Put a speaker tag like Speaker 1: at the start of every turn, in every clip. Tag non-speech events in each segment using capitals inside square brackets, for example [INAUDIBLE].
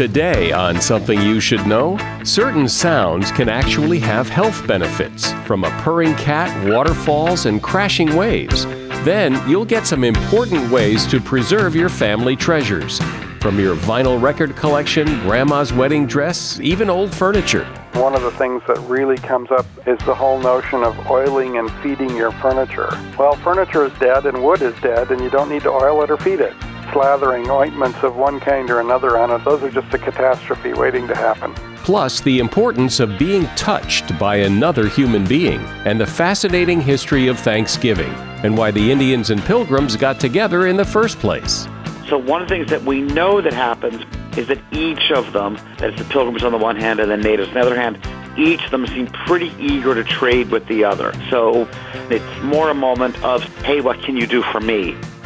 Speaker 1: Today, on Something You Should Know, certain sounds can actually have health benefits, from a purring cat, waterfalls, and crashing waves. Then, you'll get some important ways to preserve your family treasures, from your vinyl record collection, grandma's wedding dress, even old furniture.
Speaker 2: One of the things that really comes up is the whole notion of oiling and feeding your furniture. Well, furniture is dead and wood is dead, and you don't need to oil it or feed it slathering ointments of one kind or another on it, those are just a catastrophe waiting to happen.
Speaker 1: Plus, the importance of being touched by another human being, and the fascinating history of Thanksgiving, and why the Indians and Pilgrims got together in the first place.
Speaker 3: So, one of the things that we know that happens is that each of them, that's the Pilgrims on the one hand and the Natives on the other hand, each of them seem pretty eager to trade with the other. So, it's more a moment of, hey, what can you do for me?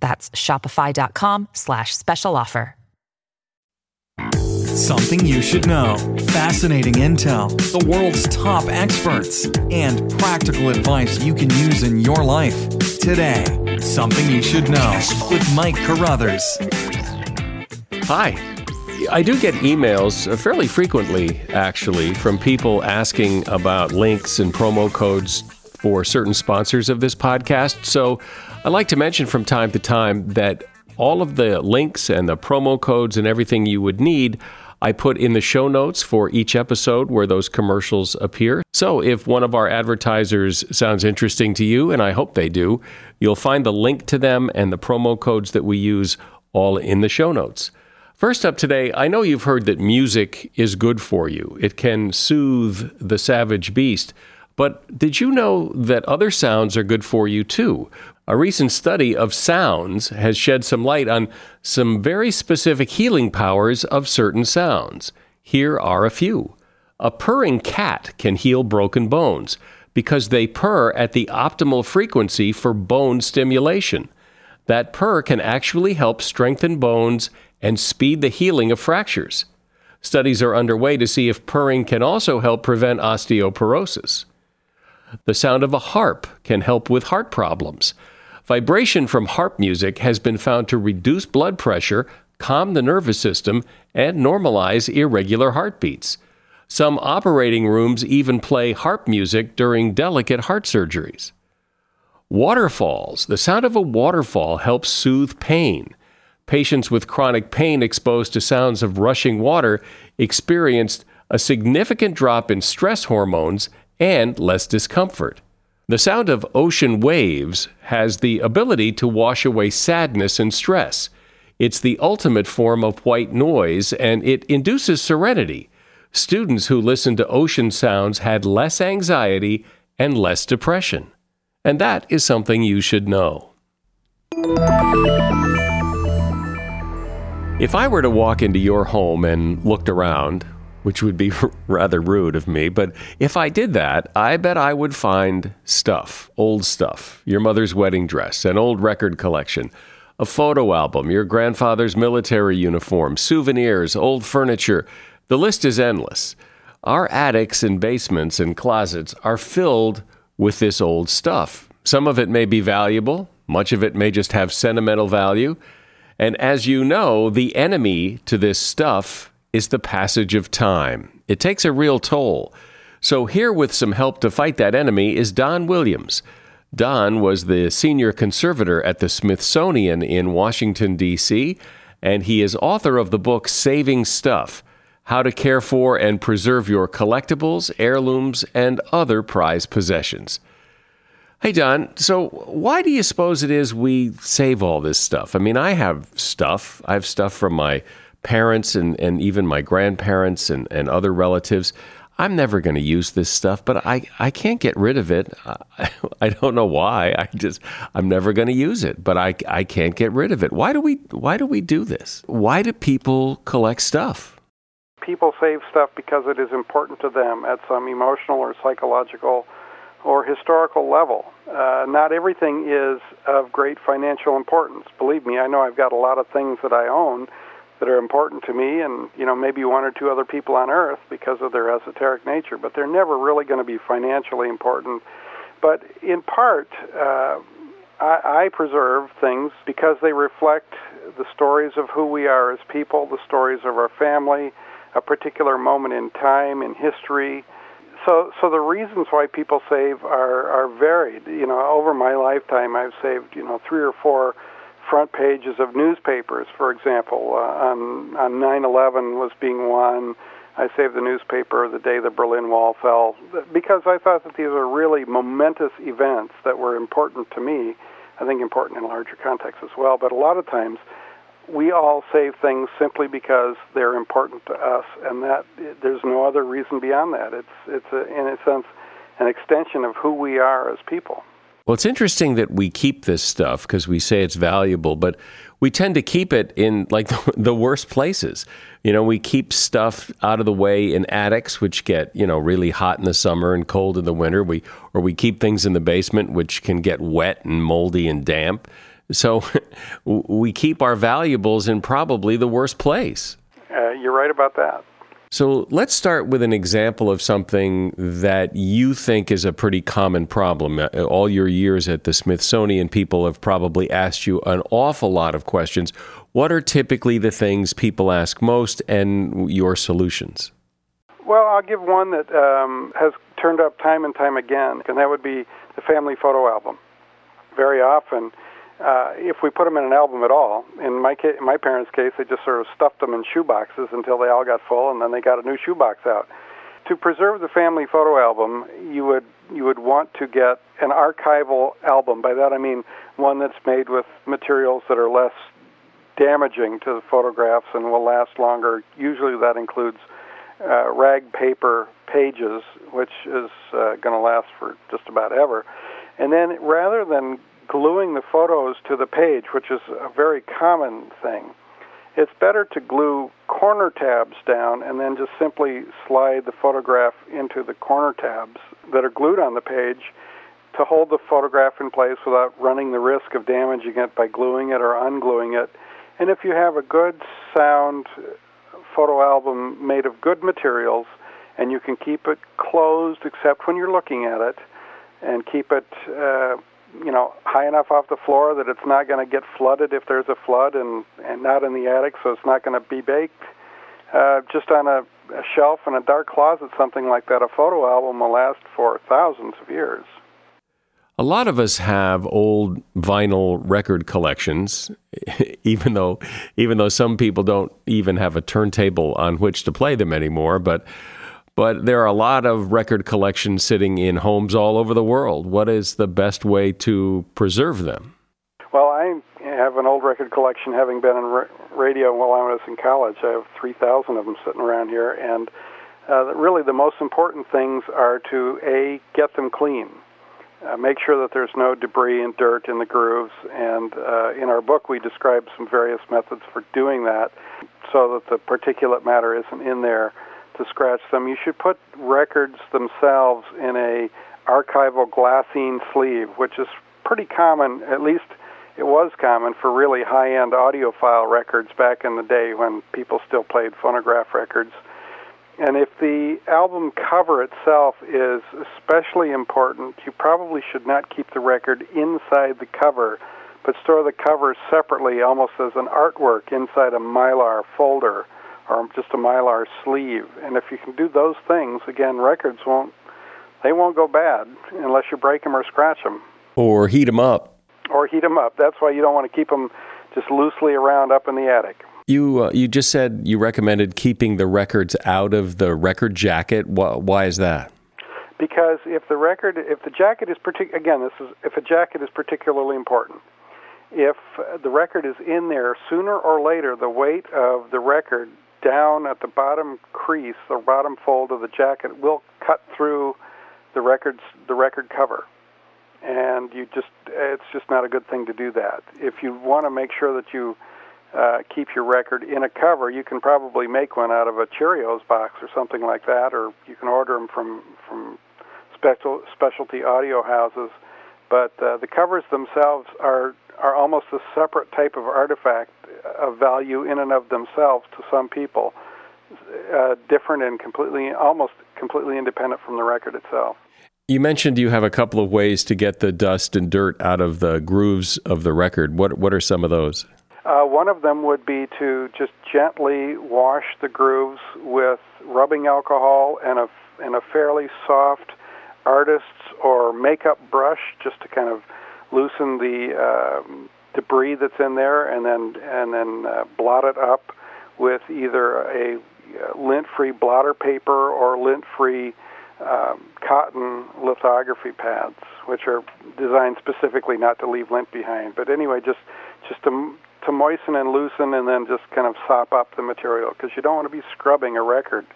Speaker 4: That's shopify.com slash special offer.
Speaker 5: Something you should know. Fascinating intel, the world's top experts, and practical advice you can use in your life. Today, Something You Should Know with Mike Carruthers.
Speaker 1: Hi. I do get emails uh, fairly frequently, actually, from people asking about links and promo codes for certain sponsors of this podcast. So I like to mention from time to time that all of the links and the promo codes and everything you would need I put in the show notes for each episode where those commercials appear. So if one of our advertisers sounds interesting to you, and I hope they do, you'll find the link to them and the promo codes that we use all in the show notes. First up today, I know you've heard that music is good for you. It can soothe the savage beast. But did you know that other sounds are good for you too? A recent study of sounds has shed some light on some very specific healing powers of certain sounds. Here are a few. A purring cat can heal broken bones because they purr at the optimal frequency for bone stimulation. That purr can actually help strengthen bones and speed the healing of fractures. Studies are underway to see if purring can also help prevent osteoporosis. The sound of a harp can help with heart problems. Vibration from harp music has been found to reduce blood pressure, calm the nervous system, and normalize irregular heartbeats. Some operating rooms even play harp music during delicate heart surgeries. Waterfalls. The sound of a waterfall helps soothe pain. Patients with chronic pain exposed to sounds of rushing water experienced a significant drop in stress hormones and less discomfort. The sound of ocean waves has the ability to wash away sadness and stress. It's the ultimate form of white noise and it induces serenity. Students who listened to ocean sounds had less anxiety and less depression. And that is something you should know. If I were to walk into your home and looked around, which would be [LAUGHS] rather rude of me. But if I did that, I bet I would find stuff, old stuff, your mother's wedding dress, an old record collection, a photo album, your grandfather's military uniform, souvenirs, old furniture. The list is endless. Our attics and basements and closets are filled with this old stuff. Some of it may be valuable, much of it may just have sentimental value. And as you know, the enemy to this stuff is the passage of time. It takes a real toll. So, here with some help to fight that enemy is Don Williams. Don was the senior conservator at the Smithsonian in Washington, D.C., and he is author of the book Saving Stuff How to Care for and Preserve Your Collectibles, Heirlooms, and Other Prized Possessions. Hey, Don, so why do you suppose it is we save all this stuff? I mean, I have stuff. I have stuff from my parents and, and even my grandparents and, and other relatives. I'm never going to use this stuff, but I, I can't get rid of it. I, [LAUGHS] I don't know why. I just I'm never going to use it, but I, I can't get rid of it. Why do we why do we do this? Why do people collect stuff?
Speaker 2: people save stuff because it is important to them at some emotional or psychological or historical level. Uh, not everything is of great financial importance. Believe me, I know I've got a lot of things that I own that are important to me and you know maybe one or two other people on earth because of their esoteric nature but they're never really going to be financially important. But in part uh, I, I preserve things because they reflect the stories of who we are as people the stories of our family a particular moment in time in history. So so the reasons why people save are are varied. You know over my lifetime i've saved you know three or four front pages of newspapers, for example. Uh, on on 9/11 was being one. I saved the newspaper the day the Berlin Wall fell because I thought that these were really momentous events that were important to me. I think important in larger context as well. But a lot of times, we all save things simply because they're important to us, and that there's no other reason beyond that. It's it's a, in a sense an extension of who we are as people.
Speaker 1: Well, it's interesting that we keep this stuff because we say it's valuable, but we tend to keep it in like [LAUGHS] the worst places. You know, we keep stuff out of the way in attics, which get you know really hot in the summer and cold in the winter. We or we keep things in the basement, which can get wet and moldy and damp. So [LAUGHS] we keep our valuables in probably the worst place.
Speaker 2: Uh, you're right about that.
Speaker 1: So let's start with an example of something that you think is a pretty common problem. Uh, all your years at the Smithsonian, people have probably asked you an awful lot of questions. What are typically the things people ask most and your solutions?
Speaker 2: Well, I'll give one that um, has turned up time and time again, and that would be the family photo album. Very often, uh, if we put them in an album at all, in my ca- in my parents' case, they just sort of stuffed them in shoe boxes until they all got full, and then they got a new shoebox out. To preserve the family photo album, you would you would want to get an archival album. By that I mean one that's made with materials that are less damaging to the photographs and will last longer. Usually, that includes uh, rag paper pages, which is uh, going to last for just about ever. And then, rather than gluing the photos to the page, which is a very common thing, it's better to glue corner tabs down and then just simply slide the photograph into the corner tabs that are glued on the page to hold the photograph in place without running the risk of damaging it by gluing it or ungluing it. And if you have a good, sound photo album made of good materials and you can keep it closed except when you're looking at it and keep it uh, you know high enough off the floor that it's not going to get flooded if there's a flood, and and not in the attic, so it's not going to be baked. Uh, just on a, a shelf in a dark closet, something like that, a photo album will last for thousands of years.
Speaker 1: A lot of us have old vinyl record collections, [LAUGHS] even though even though some people don't even have a turntable on which to play them anymore. But but there are a lot of record collections sitting in homes all over the world. What is the best way to preserve them?
Speaker 2: Well, I have an old record collection, having been in radio while I was in college. I have 3,000 of them sitting around here, and uh, really the most important things are to a get them clean. Uh, make sure that there's no debris and dirt in the grooves. And uh, in our book, we describe some various methods for doing that so that the particulate matter isn't in there to scratch them, you should put records themselves in a archival glassine sleeve, which is pretty common, at least it was common for really high-end audiophile records back in the day when people still played phonograph records. And if the album cover itself is especially important, you probably should not keep the record inside the cover, but store the cover separately, almost as an artwork inside a mylar folder or just a mylar sleeve. And if you can do those things, again, records won't they won't go bad unless you break them or scratch them
Speaker 1: or heat them up.
Speaker 2: Or heat them up. That's why you don't want to keep them just loosely around up in the attic.
Speaker 1: You uh, you just said you recommended keeping the records out of the record jacket. Why is that?
Speaker 2: Because if the record, if the jacket is partic- again, this is if a jacket is particularly important. If the record is in there, sooner or later, the weight of the record down at the bottom crease, the bottom fold of the jacket, will cut through the records, the record cover, and you just it's just not a good thing to do that. If you want to make sure that you uh, keep your record in a cover. You can probably make one out of a Cheerios box or something like that, or you can order them from from special specialty audio houses. But uh, the covers themselves are are almost a separate type of artifact of value in and of themselves to some people, uh, different and completely almost completely independent from the record itself.
Speaker 1: You mentioned you have a couple of ways to get the dust and dirt out of the grooves of the record. What what are some of those?
Speaker 2: Uh, one of them would be to just gently wash the grooves with rubbing alcohol and a and a fairly soft artist's or makeup brush, just to kind of loosen the uh, debris that's in there, and then and then uh, blot it up with either a uh, lint-free blotter paper or lint-free um, cotton lithography pads, which are designed specifically not to leave lint behind. But anyway, just just to to moisten and loosen, and then just kind of sop up the material because you don't want to be scrubbing a record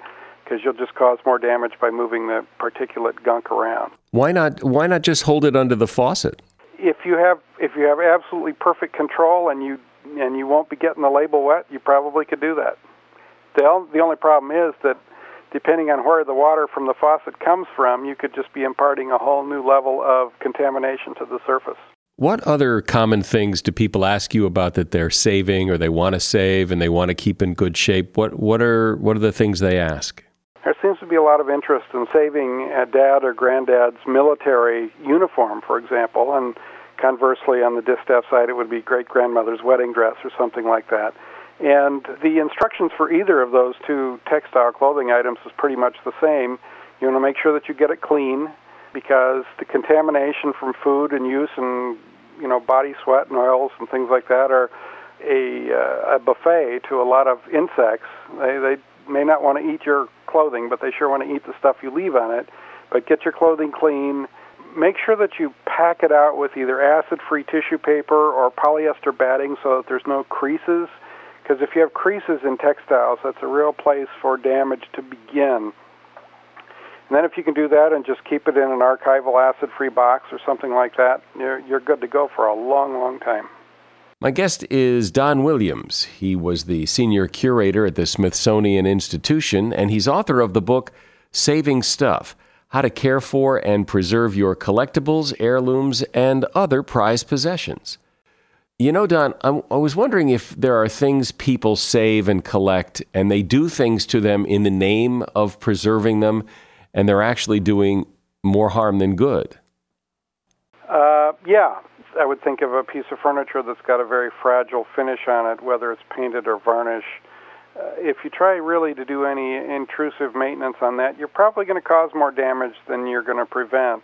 Speaker 2: because you'll just cause more damage by moving the particulate gunk around.
Speaker 1: Why not? Why not just hold it under the faucet?
Speaker 2: If you have if you have absolutely perfect control and you and you won't be getting the label wet, you probably could do that. The, the only problem is that depending on where the water from the faucet comes from, you could just be imparting a whole new level of contamination to the surface.
Speaker 1: What other common things do people ask you about that they're saving or they want to save and they want to keep in good shape? What what are what are the things they ask?
Speaker 2: There seems to be a lot of interest in saving a dad or granddad's military uniform, for example, and conversely, on the distaff side, it would be great grandmother's wedding dress or something like that. And the instructions for either of those two textile clothing items is pretty much the same. You want to make sure that you get it clean because the contamination from food and use and you know body sweat and oils and things like that are a, uh, a buffet to a lot of insects. They, they may not want to eat your clothing, but they sure want to eat the stuff you leave on it. But get your clothing clean. Make sure that you pack it out with either acid-free tissue paper or polyester batting so that there's no creases because if you have creases in textiles, that's a real place for damage to begin. And then if you can do that and just keep it in an archival acid-free box or something like that, you're, you're good to go for a long, long time.
Speaker 1: My guest is Don Williams. He was the senior curator at the Smithsonian Institution, and he's author of the book Saving Stuff How to Care for and Preserve Your Collectibles, Heirlooms, and Other Prized Possessions. You know, Don, I'm, i was wondering if there are things people save and collect, and they do things to them in the name of preserving them, and they're actually doing more harm than good.
Speaker 2: Uh, yeah, I would think of a piece of furniture that's got a very fragile finish on it, whether it's painted or varnish. Uh, if you try really to do any intrusive maintenance on that, you're probably going to cause more damage than you're going to prevent.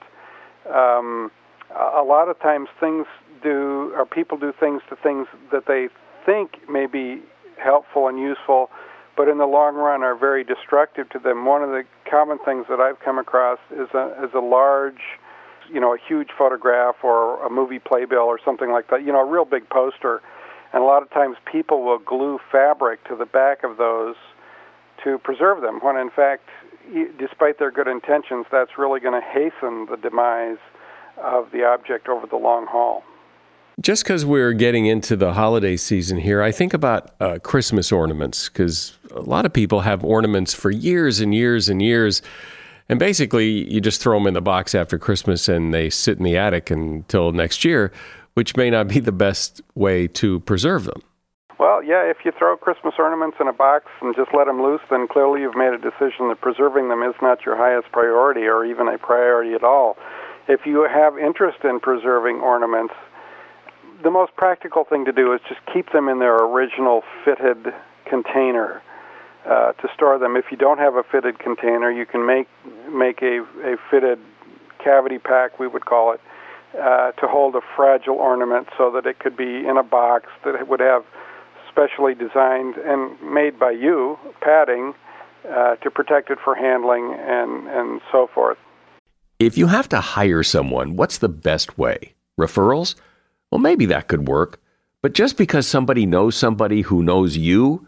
Speaker 2: Um, a lot of times, things do or people do things to things that they think may be helpful and useful, but in the long run are very destructive to them. One of the common things that I've come across is a is a large, you know, a huge photograph or a movie playbill or something like that. You know, a real big poster, and a lot of times people will glue fabric to the back of those to preserve them. When in fact, despite their good intentions, that's really going to hasten the demise of the object over the long haul.
Speaker 1: Just because we're getting into the holiday season here, I think about uh, Christmas ornaments because a lot of people have ornaments for years and years and years. And basically, you just throw them in the box after Christmas and they sit in the attic until next year, which may not be the best way to preserve them.
Speaker 2: Well, yeah, if you throw Christmas ornaments in a box and just let them loose, then clearly you've made a decision that preserving them is not your highest priority or even a priority at all. If you have interest in preserving ornaments, the most practical thing to do is just keep them in their original fitted container uh, to store them. If you don't have a fitted container, you can make make a, a fitted cavity pack, we would call it, uh, to hold a fragile ornament so that it could be in a box that would have specially designed and made by you padding uh, to protect it for handling and, and so forth.
Speaker 1: If you have to hire someone, what's the best way? Referrals? Well, maybe that could work. But just because somebody knows somebody who knows you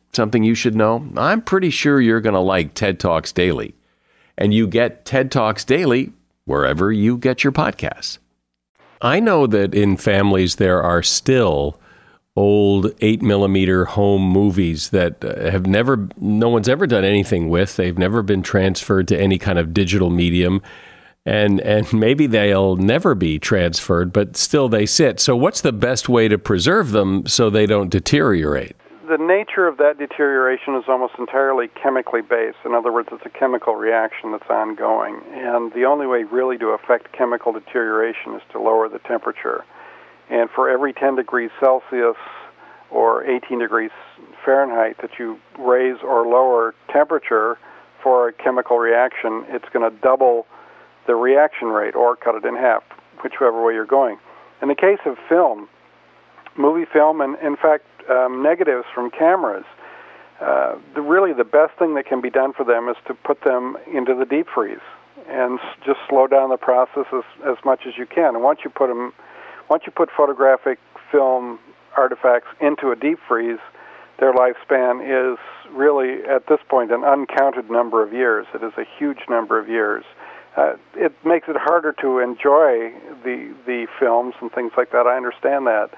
Speaker 1: something you should know, I'm pretty sure you're going to like TED Talks Daily. And you get TED Talks Daily wherever you get your podcasts. I know that in families there are still old eight millimeter home movies that uh, have never, no one's ever done anything with. They've never been transferred to any kind of digital medium. And, and [LAUGHS] maybe they'll never be transferred, but still they sit. So, what's the best way to preserve them so they don't deteriorate?
Speaker 2: The nature of that deterioration is almost entirely chemically based. In other words, it's a chemical reaction that's ongoing. And the only way really to affect chemical deterioration is to lower the temperature. And for every 10 degrees Celsius or 18 degrees Fahrenheit that you raise or lower temperature for a chemical reaction, it's going to double the reaction rate or cut it in half, whichever way you're going. In the case of film, movie film, and in fact, um, negatives from cameras, uh, the, really the best thing that can be done for them is to put them into the deep freeze and just slow down the process as, as much as you can. And once you put them once you put photographic film artifacts into a deep freeze, their lifespan is really, at this point, an uncounted number of years. It is a huge number of years. Uh, it makes it harder to enjoy the the films and things like that. I understand that.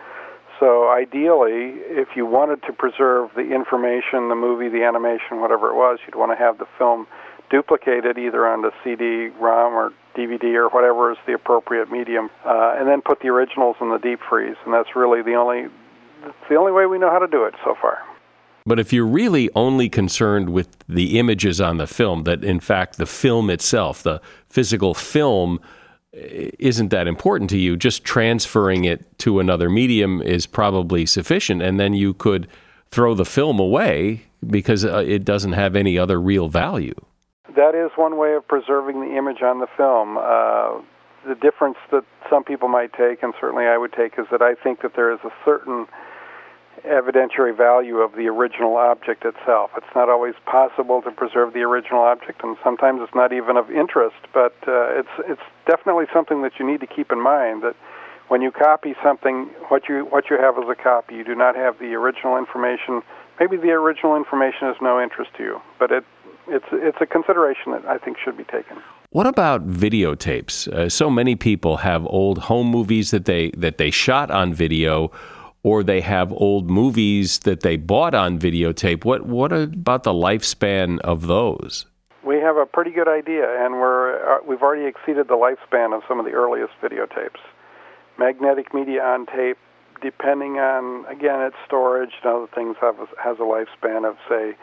Speaker 2: So ideally, if you wanted to preserve the information, the movie, the animation, whatever it was, you'd want to have the film duplicated either on the CD-ROM or DVD or whatever is the appropriate medium, uh, and then put the originals in the deep freeze. And that's really the only the only way we know how to do it so far.
Speaker 1: But if you're really only concerned with the images on the film, that in fact the film itself, the physical film, isn't that important to you, just transferring it to another medium is probably sufficient. And then you could throw the film away because uh, it doesn't have any other real value
Speaker 2: that is one way of preserving the image on the film. Uh, the difference that some people might take, and certainly I would take, is that I think that there is a certain evidentiary value of the original object itself. It's not always possible to preserve the original object, and sometimes it's not even of interest. But uh, it's it's definitely something that you need to keep in mind that when you copy something, what you what you have is a copy, you do not have the original information. Maybe the original information is no interest to you, but it it's it's a consideration that I think should be taken.
Speaker 1: What about videotapes? Uh, so many people have old home movies that they that they shot on video, or they have old movies that they bought on videotape. What what about the lifespan of those?
Speaker 2: We have a pretty good idea, and we're uh, we've already exceeded the lifespan of some of the earliest videotapes. Magnetic media on tape depending on again its storage and other things, have a, has a lifespan of say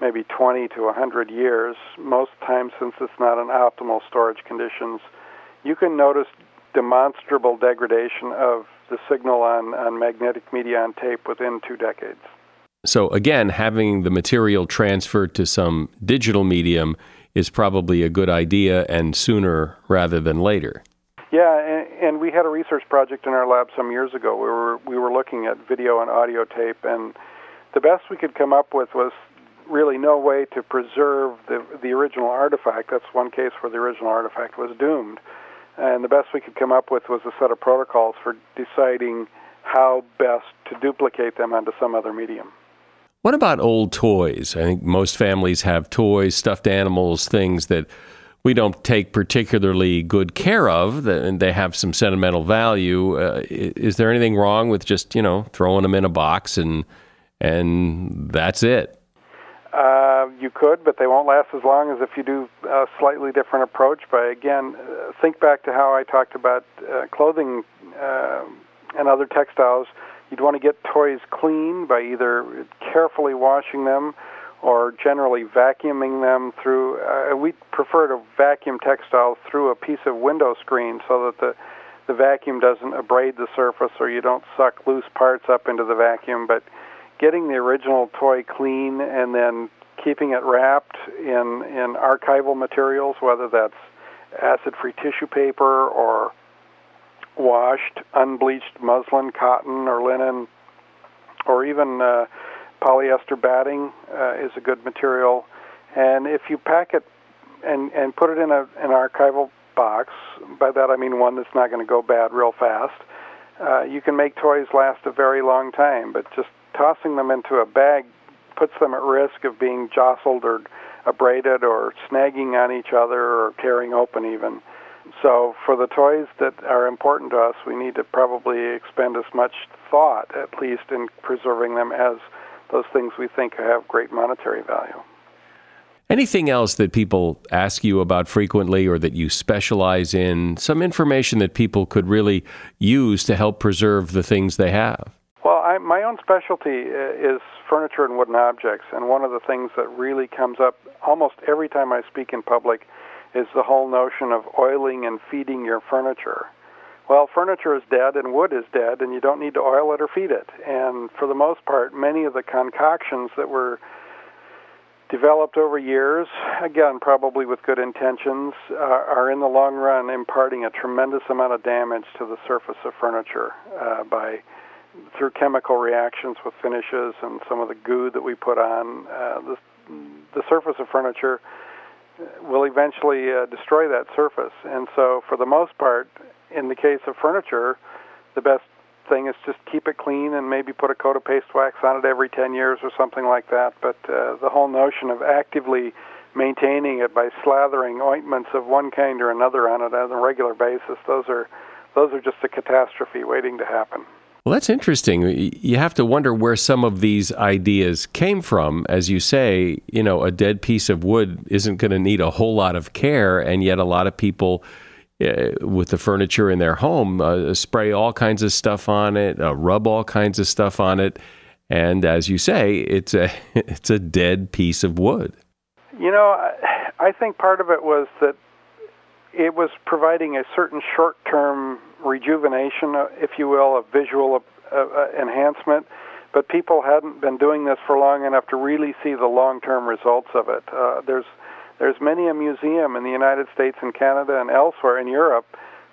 Speaker 2: maybe 20 to 100 years. Most times, since it's not in optimal storage conditions, you can notice demonstrable degradation of the signal on, on magnetic media on tape within two decades.
Speaker 1: So, again, having the material transferred to some digital medium is probably a good idea and sooner rather than later.
Speaker 2: Yeah, and, and we had a research project in our lab some years ago. We were we were looking at video and audio tape, and the best we could come up with was really no way to preserve the the original artifact. That's one case where the original artifact was doomed, and the best we could come up with was a set of protocols for deciding how best to duplicate them onto some other medium.
Speaker 1: What about old toys? I think most families have toys, stuffed animals, things that we don't take particularly good care of, and they have some sentimental value. Uh, is there anything wrong with just you know throwing them in a box and and that's it?
Speaker 2: Uh, you could, but they won't last as long as if you do a slightly different approach. By again, uh, think back to how I talked about uh, clothing uh, and other textiles. You'd want to get toys clean by either carefully washing them or generally vacuuming them through. Uh, we prefer to vacuum textiles through a piece of window screen so that the the vacuum doesn't abrade the surface or you don't suck loose parts up into the vacuum, but getting the original toy clean and then keeping it wrapped in in archival materials, whether that's acid-free tissue paper or washed, unbleached muslin, cotton, or linen, or even uh, polyester batting uh, is a good material. And if you pack it and and put it in a an archival box, by that I mean one that's not going to go bad real fast. Uh, you can make toys last a very long time, but just tossing them into a bag puts them at risk of being jostled or abraded or snagging on each other or tearing open even. So for the toys that are important to us, we need to probably expend as much thought, at least, in preserving them as those things we think have great monetary value.
Speaker 1: Anything else that people ask you about frequently or that you specialize in? Some information that people could really use to help preserve the things they have?
Speaker 2: Well, I, my own specialty uh, is furniture and wooden objects, and one of the things that really comes up almost every time I speak in public is the whole notion of oiling and feeding your furniture. Well, furniture is dead and wood is dead, and you don't need to oil it or feed it. And for the most part, many of the concoctions that were developed over years, again, probably with good intentions, uh, are in the long run imparting a tremendous amount of damage to the surface of furniture uh, by through chemical reactions with finishes and some of the goo that we put on, uh, the, the surface of furniture will eventually uh, destroy that surface. And so, for the most part, in the case of furniture, the best thing is just keep it clean and maybe put a coat of paste wax on it every 10 years or something like that. But uh, the whole notion of actively maintaining it by slathering ointments of one kind or another on it on a regular basis, those are those are just a catastrophe waiting to happen.
Speaker 1: Well, that's interesting. You have to wonder where some of these ideas came from. As you say, you know, a dead piece of wood isn't going to need a whole lot of care, and yet a lot of people uh, with the furniture in their home uh, spray all kinds of stuff on it, uh, rub all kinds of stuff on it, and as you say, it's a [LAUGHS] it's a dead piece of wood.
Speaker 2: You know, I think part of it was that it was providing a certain short-term rejuvenation, uh, if you will, a visual uh, uh, enhancement. But people hadn't been doing this for long enough to really see the long-term results of it. Uh, there's there's many a museum in the United States and Canada and elsewhere in Europe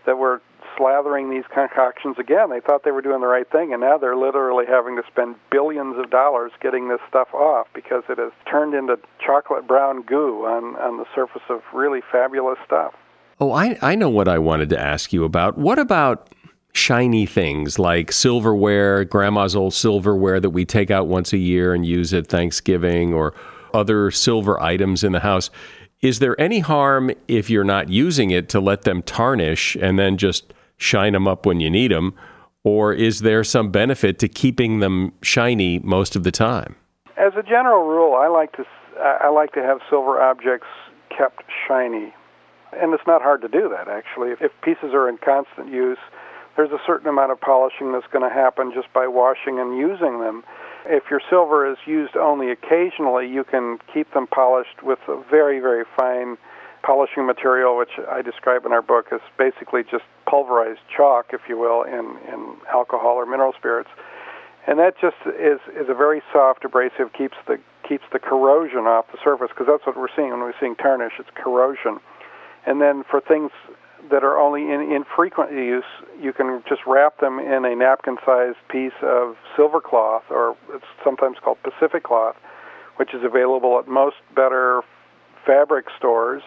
Speaker 2: that were slathering these concoctions again. They thought they were doing the right thing, and now they're literally having to spend billions of dollars getting this stuff off because it has turned into chocolate brown goo on, on the surface of really fabulous stuff.
Speaker 1: Oh, I, I know what I wanted to ask you about. What about shiny things like silverware, grandma's old silverware that we take out once a year and use at Thanksgiving, or other silver items in the house? Is there any harm if you're not using it to let them tarnish and then just shine them up when you need them? Or is there some benefit to keeping them shiny most of the time?
Speaker 2: As a general rule, I like to I like to have silver objects kept shiny and it's not hard to do that, actually. If pieces are in constant use, there's a certain amount of polishing that's going to happen just by washing and using them. If your silver is used only occasionally, you can keep them polished with a very, very fine polishing material, which I describe in our book as basically just pulverized chalk, if you will, in, in alcohol or mineral spirits. And that just is, is a very soft abrasive, keeps the keeps the corrosion off the surface because that's what we're seeing when we're seeing tarnish. It's corrosion. And then for things that are only in infrequent use, you can just wrap them in a napkin-sized piece of silver cloth, or it's sometimes called Pacific cloth, which is available at most better fabric stores,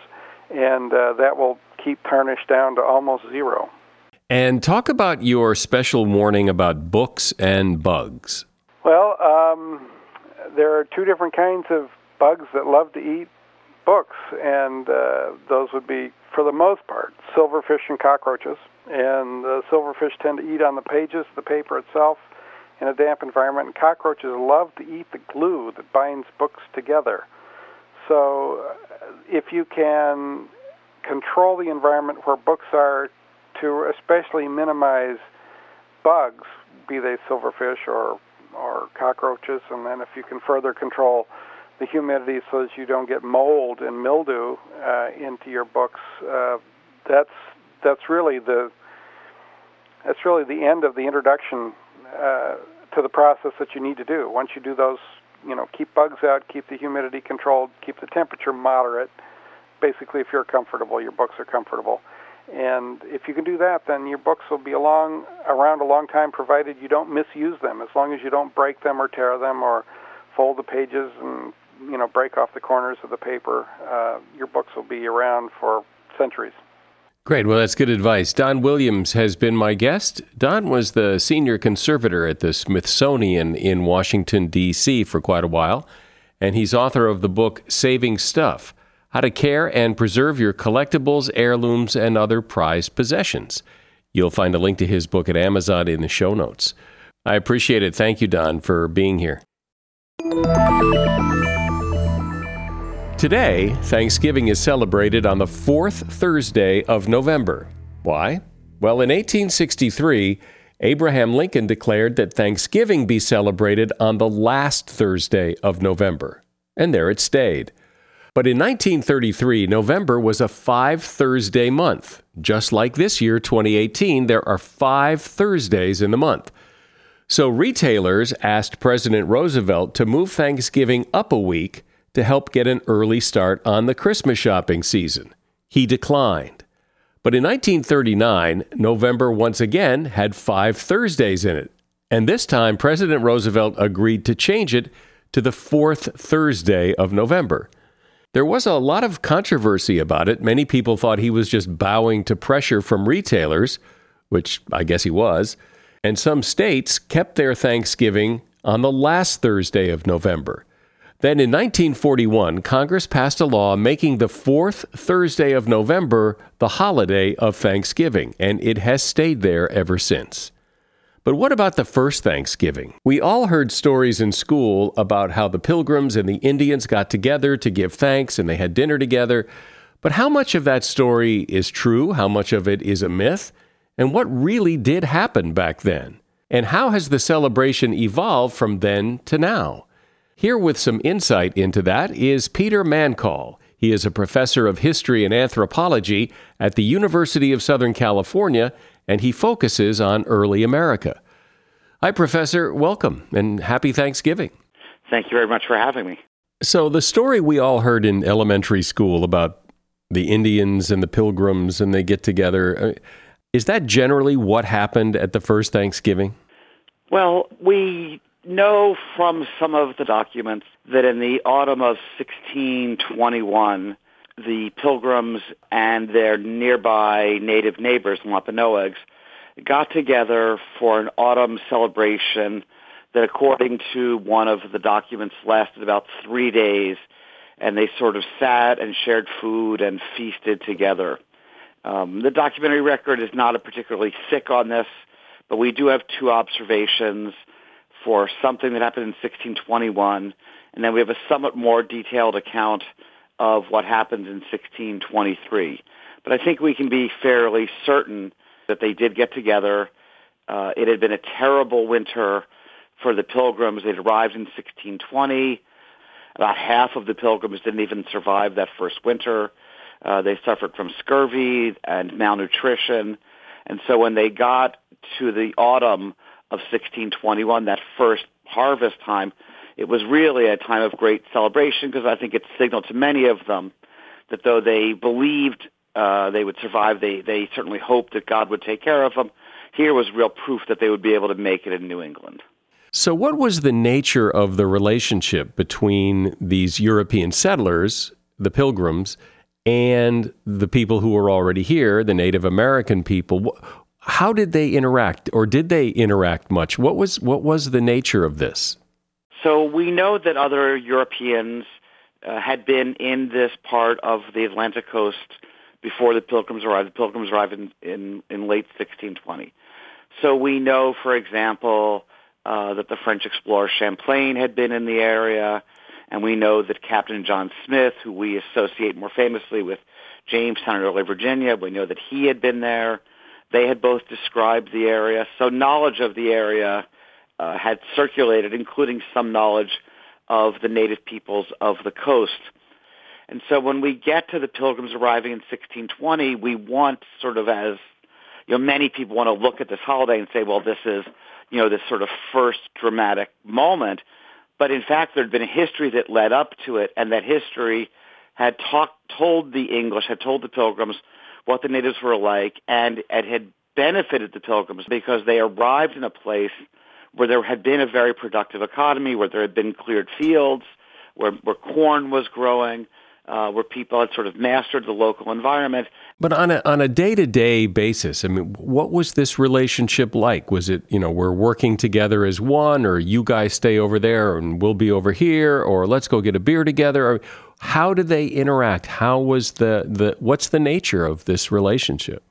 Speaker 2: and uh, that will keep tarnish down to almost zero.
Speaker 1: And talk about your special warning about books and bugs.
Speaker 2: Well, um, there are two different kinds of bugs that love to eat books, and uh, those would be, for the most part, silverfish and cockroaches. And the silverfish tend to eat on the pages, the paper itself, in a damp environment. And cockroaches love to eat the glue that binds books together. So, uh, if you can control the environment where books are to especially minimize bugs, be they silverfish or or cockroaches, and then if you can further control the humidity so that you don't get mold and mildew uh, into your books. Uh, that's that's really the that's really the end of the introduction uh, to the process that you need to do. Once you do those, you know, keep bugs out, keep the humidity controlled, keep the temperature moderate. Basically, if you're comfortable, your books are comfortable. And if you can do that, then your books will be along around a long time, provided you don't misuse them. As long as you don't break them or tear them or fold the pages and you know break off the corners of the paper, uh, your books will be around for centuries.
Speaker 1: Great. Well, that's good advice. Don Williams has been my guest. Don was the senior conservator at the Smithsonian in Washington, D.C. for quite a while, and he's author of the book Saving Stuff How to Care and Preserve Your Collectibles, Heirlooms, and Other Prized Possessions. You'll find a link to his book at Amazon in the show notes. I appreciate it. Thank you, Don, for being here. Today, Thanksgiving is celebrated on the fourth Thursday of November. Why? Well, in 1863, Abraham Lincoln declared that Thanksgiving be celebrated on the last Thursday of November. And there it stayed. But in 1933, November was a five Thursday month. Just like this year, 2018, there are five Thursdays in the month. So retailers asked President Roosevelt to move Thanksgiving up a week to help get an early start on the Christmas shopping season. He declined. But in 1939, November once again had five Thursdays in it. And this time, President Roosevelt agreed to change it to the fourth Thursday of November. There was a lot of controversy about it. Many people thought he was just bowing to pressure from retailers, which I guess he was. And some states kept their Thanksgiving on the last Thursday of November. Then in 1941, Congress passed a law making the fourth Thursday of November the holiday of Thanksgiving, and it has stayed there ever since. But what about the first Thanksgiving? We all heard stories in school about how the Pilgrims and the Indians got together to give thanks and they had dinner together. But how much of that story is true? How much of it is a myth? And what really did happen back then? And how has the celebration evolved from then to now? Here with some insight into that is Peter Mancall. He is a professor of history and anthropology at the University of Southern California, and he focuses on early America. Hi, Professor. Welcome and happy Thanksgiving.
Speaker 3: Thank you very much for having me.
Speaker 1: So, the story we all heard in elementary school about the Indians and the Pilgrims and they get together, uh, is that generally what happened at the first Thanksgiving?
Speaker 3: Well, we know from some of the documents that in the autumn of 1621, the Pilgrims and their nearby native neighbors, Wampanoags, got together for an autumn celebration that, according to one of the documents, lasted about three days, and they sort of sat and shared food and feasted together. Um, the documentary record is not particularly thick on this, but we do have two observations for something that happened in 1621, and then we have a somewhat more detailed account of what happened in 1623. But I think we can be fairly certain that they did get together Uh, it had been a terrible winter for the pilgrims. They'd arrived in 1620. About half of the pilgrims didn't even survive that first winter. Uh, they suffered from scurvy and malnutrition. And so when they got to the autumn of 1621, that first harvest time, it was really a time of great celebration because I think it signaled to many of them that though they believed uh, they would survive, they, they certainly hoped that God would take care of them. Here was real proof that they would be able to make it in New England.
Speaker 1: So, what was the nature of the relationship between these European settlers, the pilgrims, and the people who were already here, the Native American people? How did they interact, or did they interact much? What was what was the nature of this?
Speaker 3: So we know that other Europeans uh, had been in this part of the Atlantic coast before the Pilgrims arrived. The Pilgrims arrived in, in, in late 1620. So we know, for example, uh, that the French explorer Champlain had been in the area, and we know that Captain John Smith, who we associate more famously with Jamestown in early Virginia, we know that he had been there. They had both described the area, so knowledge of the area uh, had circulated, including some knowledge of the native peoples of the coast. And so when we get to the pilgrims arriving in 1620, we want sort of as, you know, many people want to look at this holiday and say, well, this is, you know, this sort of first dramatic moment. But in fact, there had been a history that led up to it, and that history had talked, told the English, had told the pilgrims what the natives were like, and it had benefited the pilgrims because they arrived in a place where there had been a very productive economy, where there had been cleared fields, where, where corn was growing, uh, where people had sort of mastered the local environment.
Speaker 1: But on a on a day to day basis, I mean, what was this relationship like? Was it you know we're working together as one, or you guys stay over there and we'll be over here, or let's go get a beer together? Or how did they interact? How was the the what's the nature of this relationship?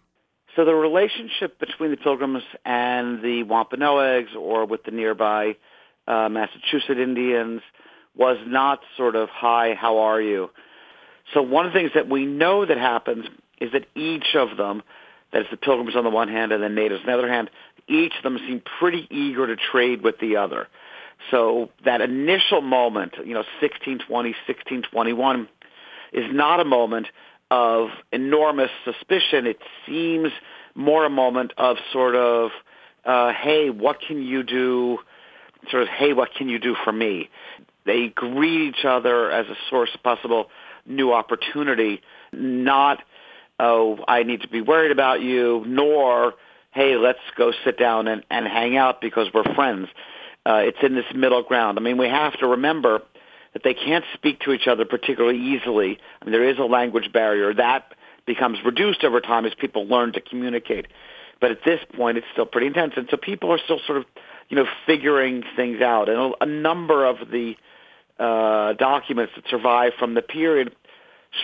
Speaker 3: So the relationship between the Pilgrims and the Wampanoags or with the nearby uh, Massachusetts Indians was not sort of, hi, how are you? So one of the things that we know that happens is that each of them, that is the Pilgrims on the one hand and the Natives on the other hand, each of them seem pretty eager to trade with the other. So that initial moment, you know, 1620, 1621, is not a moment of enormous suspicion. It seems more a moment of sort of, uh, hey, what can you do? Sort of, hey, what can you do for me? They greet each other as a source of possible new opportunity, not, oh, I need to be worried about you, nor, hey, let's go sit down and, and hang out because we're friends. Uh, it's in this middle ground. I mean, we have to remember that they can't speak to each other particularly easily. I mean, there is a language barrier. That becomes reduced over time as people learn to communicate. But at this point, it's still pretty intense. And so people are still sort of, you know, figuring things out. And a, a number of the uh, documents that survive from the period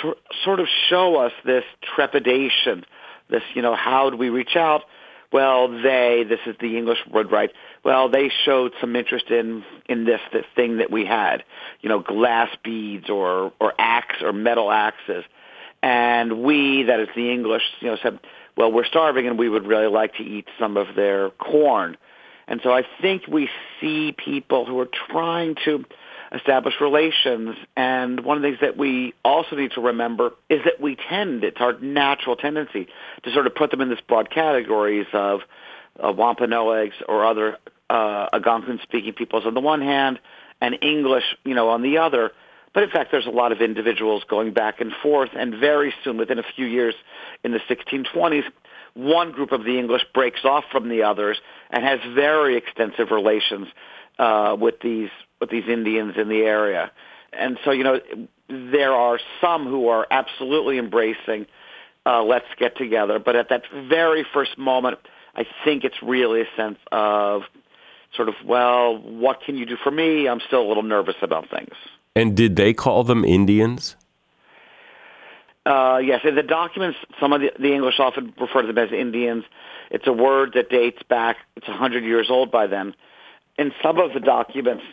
Speaker 3: sor- sort of show us this trepidation, this, you know, how do we reach out? well, they, this is the English word, right? Well, they showed some interest in in this, this thing that we had, you know, glass beads or or axe or metal axes, and we, that is the English, you know, said, well, we're starving and we would really like to eat some of their corn, and so I think we see people who are trying to establish relations. And one of the things that we also need to remember is that we tend, it's our natural tendency to sort of put them in this broad categories of uh, Wampanoags or other uh, Algonquin-speaking peoples on the one hand and English, you know, on the other. But in fact, there's a lot of individuals going back and forth, and very soon, within a few years, in the 1620s, one group of the English breaks off from the others and has very extensive relations uh, with these with these Indians in the area. And so, you know, there are some who are absolutely embracing uh, let's get together. But at that very first moment, I think it's really a sense of sort of, well, what can you do for me? I'm still a little nervous about things.
Speaker 1: And did they call them Indians?
Speaker 3: Uh, yes, in the documents, some of the, the English often refer to them as Indians. It's a word that dates back, it's 100 years old by then in some of the documents,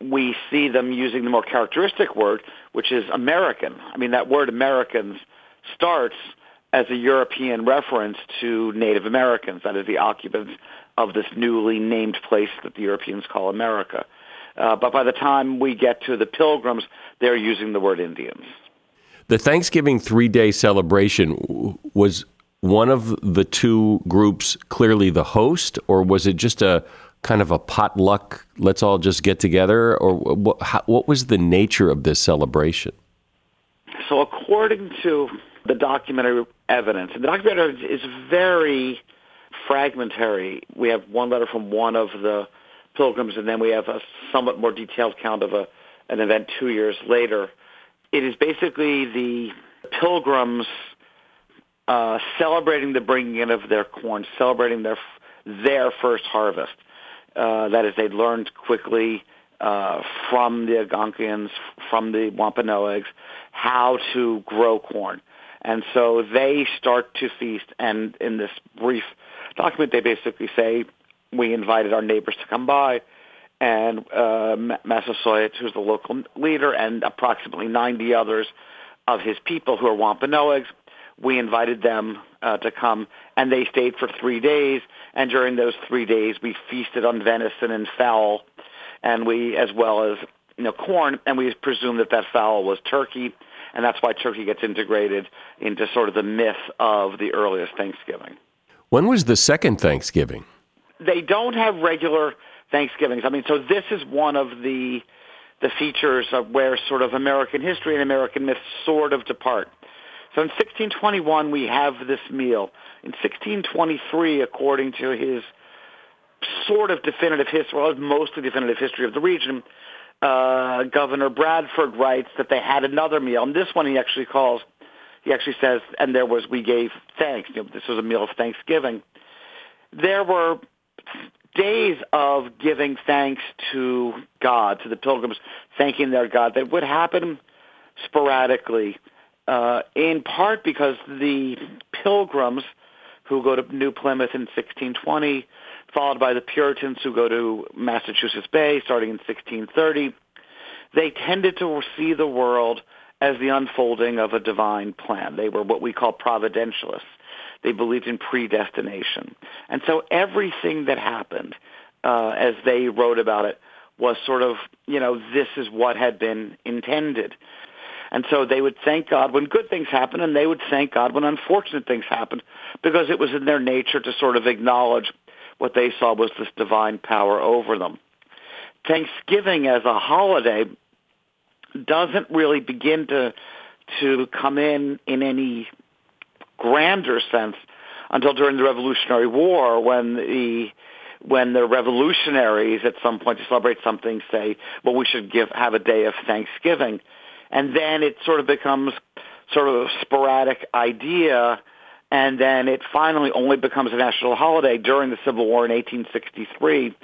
Speaker 3: we see them using the more characteristic word, which is American. I mean, that word Americans starts as a European reference to Native Americans, that is the occupants of this newly named place that the Europeans call America. Uh, but by the time we get to the Pilgrims, they're using the word Indians.
Speaker 1: The Thanksgiving three day celebration was one of the two groups clearly the host, or was it just a kind of a potluck, let's all just get together? Or what, how, what was the nature of this celebration?
Speaker 3: So, according to the documentary evidence, and the documentary evidence is very fragmentary. We have one letter from one of the pilgrims, and then we have a somewhat more detailed count of a, an event two years later. It is basically the pilgrims uh, celebrating the bringing in of their corn, celebrating their their first harvest. Uh, that is, they learned quickly uh, from the Algonquians, from the Wampanoags, how to grow corn. And so they start to feast, and in this brief document, they basically say, we invited our neighbors to come by, and uh, Massasoit, who's the local leader, and approximately 90 others of his people who are Wampanoags, we invited them uh, to come, and they stayed for three days. And during those three days, we feasted on venison and fowl, and we, as well as you know, corn, and we presume that that fowl was turkey, and that's why turkey gets integrated into sort of the myth of the earliest Thanksgiving.
Speaker 1: When was the second Thanksgiving?
Speaker 3: They don't have regular Thanksgivings. I mean, so this is one of the the features of where sort of American history and American myths sort of depart. So in 1621, we have this meal. In 1623, according to his sort of definitive history, well, mostly definitive history of the region, uh, Governor Bradford writes that they had another meal. And this one he actually calls, he actually says, and there was, we gave thanks. You know, this was a meal of Thanksgiving. There were days of giving thanks to God, to the pilgrims, thanking their God that would happen sporadically uh, in part because the Pilgrims who go to New Plymouth in 1620, followed by the Puritans who go to Massachusetts Bay starting in 1630, they tended to see the world as the unfolding of a divine plan. They were what we call providentialists. They believed in predestination. And so everything that happened, uh, as they wrote about it, was sort of, you know, this is what had been intended. And so they would thank God when good things happened, and they would thank God when unfortunate things happened, because it was in their nature to sort of acknowledge what they saw was this divine power over them. Thanksgiving as a holiday doesn't really begin to to come in in any grander sense until during the Revolutionary War when the when the revolutionaries at some point to celebrate something say, well, we should give have a day of Thanksgiving and then it sort of becomes sort of a sporadic idea, and then it finally only becomes a national holiday during the Civil War in 1863.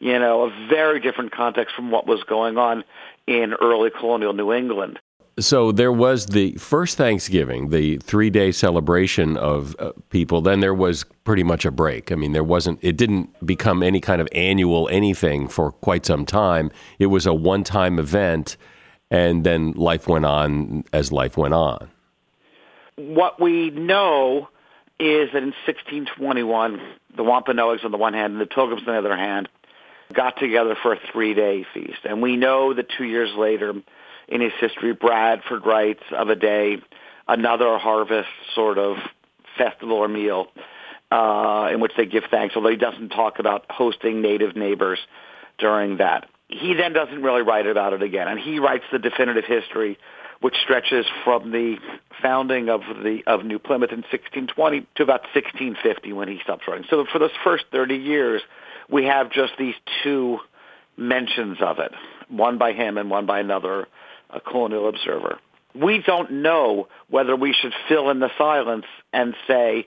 Speaker 3: You know, a very different context from what was going on in early colonial New England.
Speaker 1: So there was the first Thanksgiving, the three day celebration of uh, people. Then there was pretty much a break. I mean, there wasn't, it didn't become any kind of annual anything for quite some time. It was a one time event and then life went on as life went on.
Speaker 3: What we know is that in 1621, the Wampanoags on the one hand and the Pilgrims on the other hand got together for a three-day feast. And we know that two years later, in his history, Bradford writes of a day, another harvest sort of festival or meal uh, in which they give thanks, although he doesn't talk about hosting native neighbors during that he then doesn't really write about it again, and he writes the definitive history, which stretches from the founding of the of New Plymouth in 1620 to about 1650 when he stops writing. So for those first 30 years, we have just these two mentions of it, one by him and one by another a colonial observer. We don't know whether we should fill in the silence and say,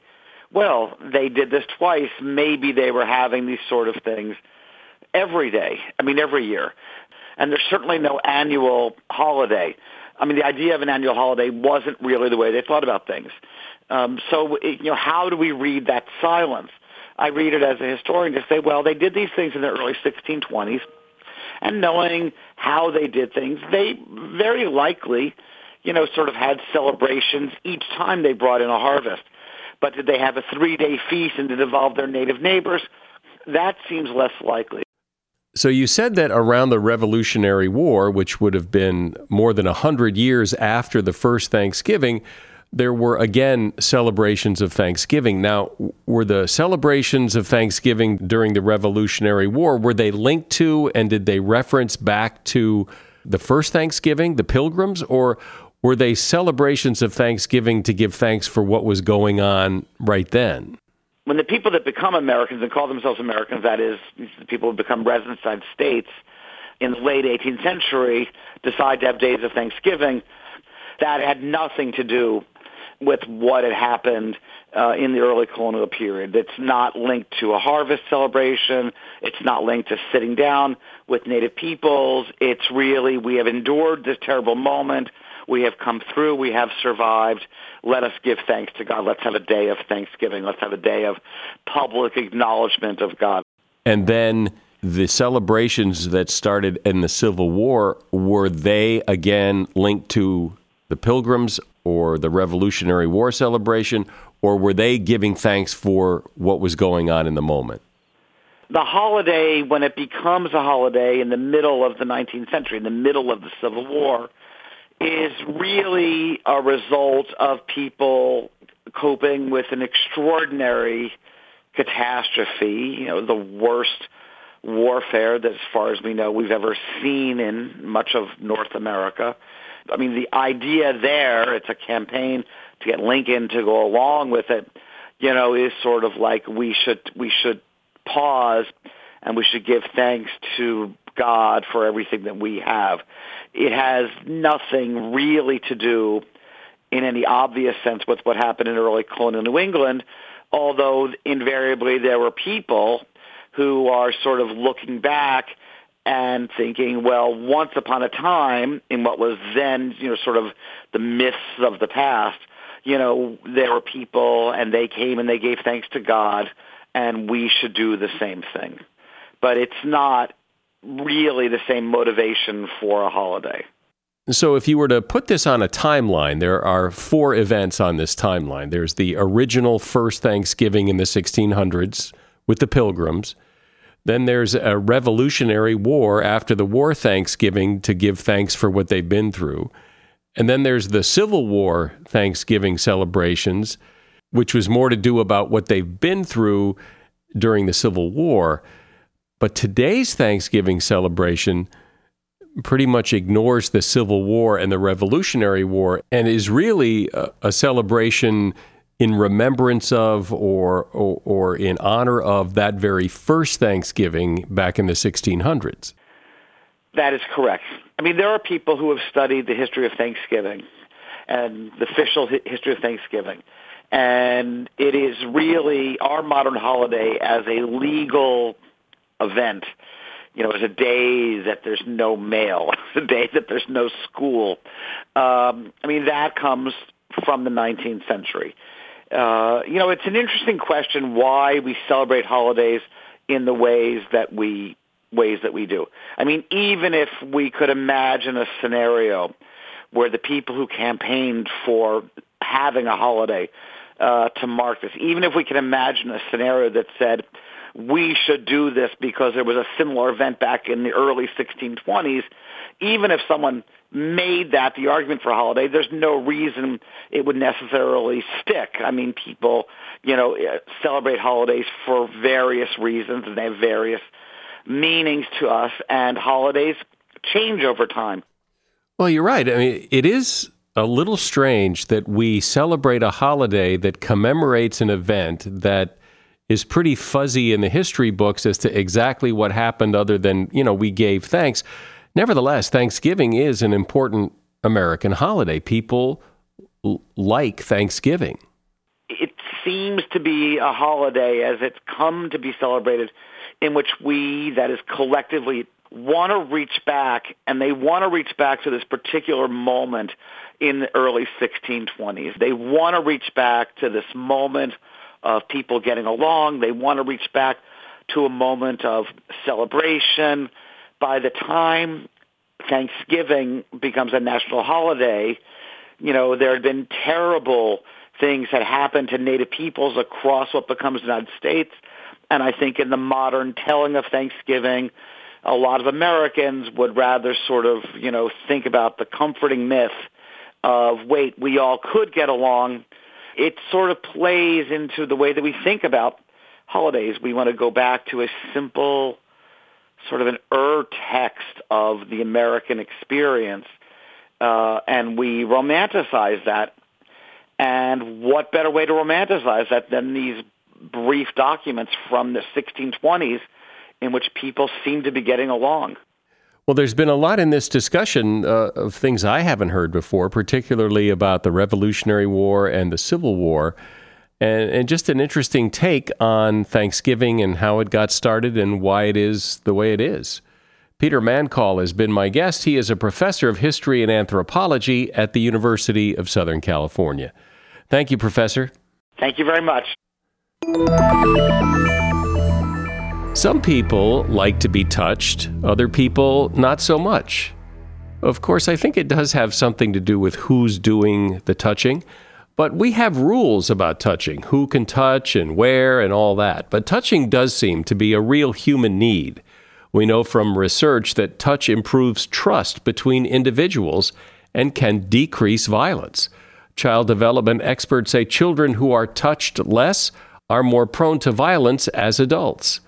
Speaker 3: well, they did this twice. Maybe they were having these sort of things every day. I mean, every year. And there's certainly no annual holiday. I mean, the idea of an annual holiday wasn't really the way they thought about things. Um, so, you know, how do we read that silence? I read it as a historian to say, well, they did these things in the early 1620s, and knowing how they did things, they very likely, you know, sort of had celebrations each time they brought in a harvest. But did they have a three-day feast and did it involve their native neighbors? that seems less likely.
Speaker 1: So you said that around the Revolutionary War, which would have been more than a 100 years after the first Thanksgiving, there were again celebrations of Thanksgiving. Now, were the celebrations of Thanksgiving during the Revolutionary War were they linked to and did they reference back to the first Thanksgiving, the Pilgrims, or were they celebrations of Thanksgiving to give thanks for what was going on right then?
Speaker 3: When the people that become Americans and call themselves Americans, that is, the people who become residents of the States in the late 18th century, decide to have days of Thanksgiving, that had nothing to do with what had happened uh, in the early colonial period. It's not linked to a harvest celebration. It's not linked to sitting down with native peoples. It's really, we have endured this terrible moment. We have come through. We have survived. Let us give thanks to God. Let's have a day of thanksgiving. Let's have a day of public acknowledgement of God.
Speaker 1: And then the celebrations that started in the Civil War, were they again linked to the Pilgrims or the Revolutionary War celebration, or were they giving thanks for what was going on in the moment?
Speaker 3: The holiday, when it becomes a holiday in the middle of the 19th century, in the middle of the Civil War, is really a result of people coping with an extraordinary catastrophe, you know, the worst warfare that, as far as we know, we've ever seen in much of North America. I mean, the idea there, it's a campaign to get Lincoln to go along with it, you know, is sort of like we should, we should pause and we should give thanks to God for everything that we have. It has nothing really to do in any obvious sense with what happened in early colonial New England, although invariably there were people who are sort of looking back and thinking, well, once upon a time, in what was then, you know, sort of the myths of the past, you know, there were people and they came and they gave thanks to God, and we should do the same thing. But it's not really the same motivation for a holiday.
Speaker 1: So, if you were to put this on a timeline, there are four events on this timeline. There's the original first Thanksgiving in the 1600s with the Pilgrims. Then there's a Revolutionary War after the war Thanksgiving to give thanks for what they've been through. And then there's the Civil War Thanksgiving celebrations, which was more to do about what they've been through during the Civil War. But today's Thanksgiving celebration pretty much ignores the Civil War and the Revolutionary War and is really a, a celebration in remembrance of or, or, or in honor of that very first Thanksgiving back in the 1600s.
Speaker 3: That is correct. I mean, there are people who have studied the history of Thanksgiving and the official history of Thanksgiving. And it is really our modern holiday as a legal event. You know, as a day that there's no mail, [LAUGHS] a day that there's no school. Um, I mean, that comes from the 19th century. Uh, you know, it's an interesting question why we celebrate holidays in the ways that we ways that we do. I mean, even if we could imagine a scenario where the people who campaigned for having a holiday uh, to mark this, even if we could imagine a scenario that said we should do this because there was a similar event back in the early 1620s, even if someone made that the argument for holiday, there's no reason it would necessarily stick. I mean, people, you know, uh, celebrate holidays for various reasons and they have various meanings to us and holidays change over time.
Speaker 1: Well, you're right. I mean, it is a little strange that we celebrate a holiday that commemorates an event that is pretty fuzzy in the history books as to exactly what happened other than, you know, we gave thanks. Nevertheless, Thanksgiving is an important American holiday. People l- like Thanksgiving.
Speaker 3: It seems to be a holiday as it's come to be celebrated in which we, that is collectively, want to reach back, and they want to reach back to this particular moment in the early 1620s. They want to reach back to this moment of people getting along. They want to reach back to a moment of celebration by the time Thanksgiving becomes a national holiday, you know, there had been terrible things that happened to Native peoples across what becomes the United States. And I think in the modern telling of Thanksgiving, a lot of Americans would rather sort of, you know, think about the comforting myth of, wait, we all could get along. It sort of plays into the way that we think about holidays. We want to go back to a simple, sort of an ur text of the American experience, uh, and we romanticize that. And what better way to romanticize that than these brief documents from the 1620s in which people seem to be getting along.
Speaker 1: Well, there's been a lot in this discussion uh, of things I haven't heard before, particularly about the Revolutionary War and the Civil War, and, and just an interesting take on Thanksgiving and how it got started and why it is the way it is. Peter Mancall has been my guest. He is a professor of history and anthropology at the University of Southern California. Thank you, Professor.
Speaker 3: Thank you very much.
Speaker 1: Some people like to be touched, other people not so much. Of course, I think it does have something to do with who's doing the touching, but we have rules about touching who can touch and where and all that. But touching does seem to be a real human need. We know from research that touch improves trust between individuals and can decrease violence. Child development experts say children who are touched less are more prone to violence as adults.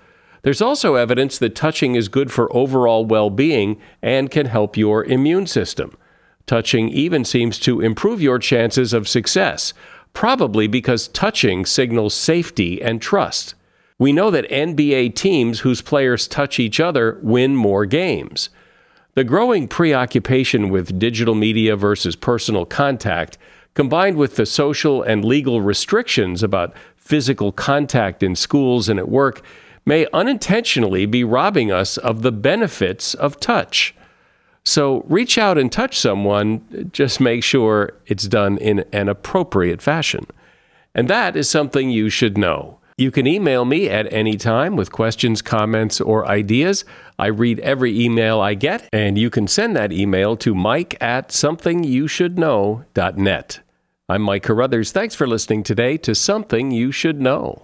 Speaker 1: There's also evidence that touching is good for overall well being and can help your immune system. Touching even seems to improve your chances of success, probably because touching signals safety and trust. We know that NBA teams whose players touch each other win more games. The growing preoccupation with digital media versus personal contact, combined with the social and legal restrictions about physical contact in schools and at work, may unintentionally be robbing us of the benefits of touch. So reach out and touch someone, just make sure it's done in an appropriate fashion. And that is something you should know. You can email me at any time with questions, comments, or ideas. I read every email I get, and you can send that email to mike at somethingyoushouldknow.net. I'm Mike Carruthers. Thanks for listening today to Something You Should Know.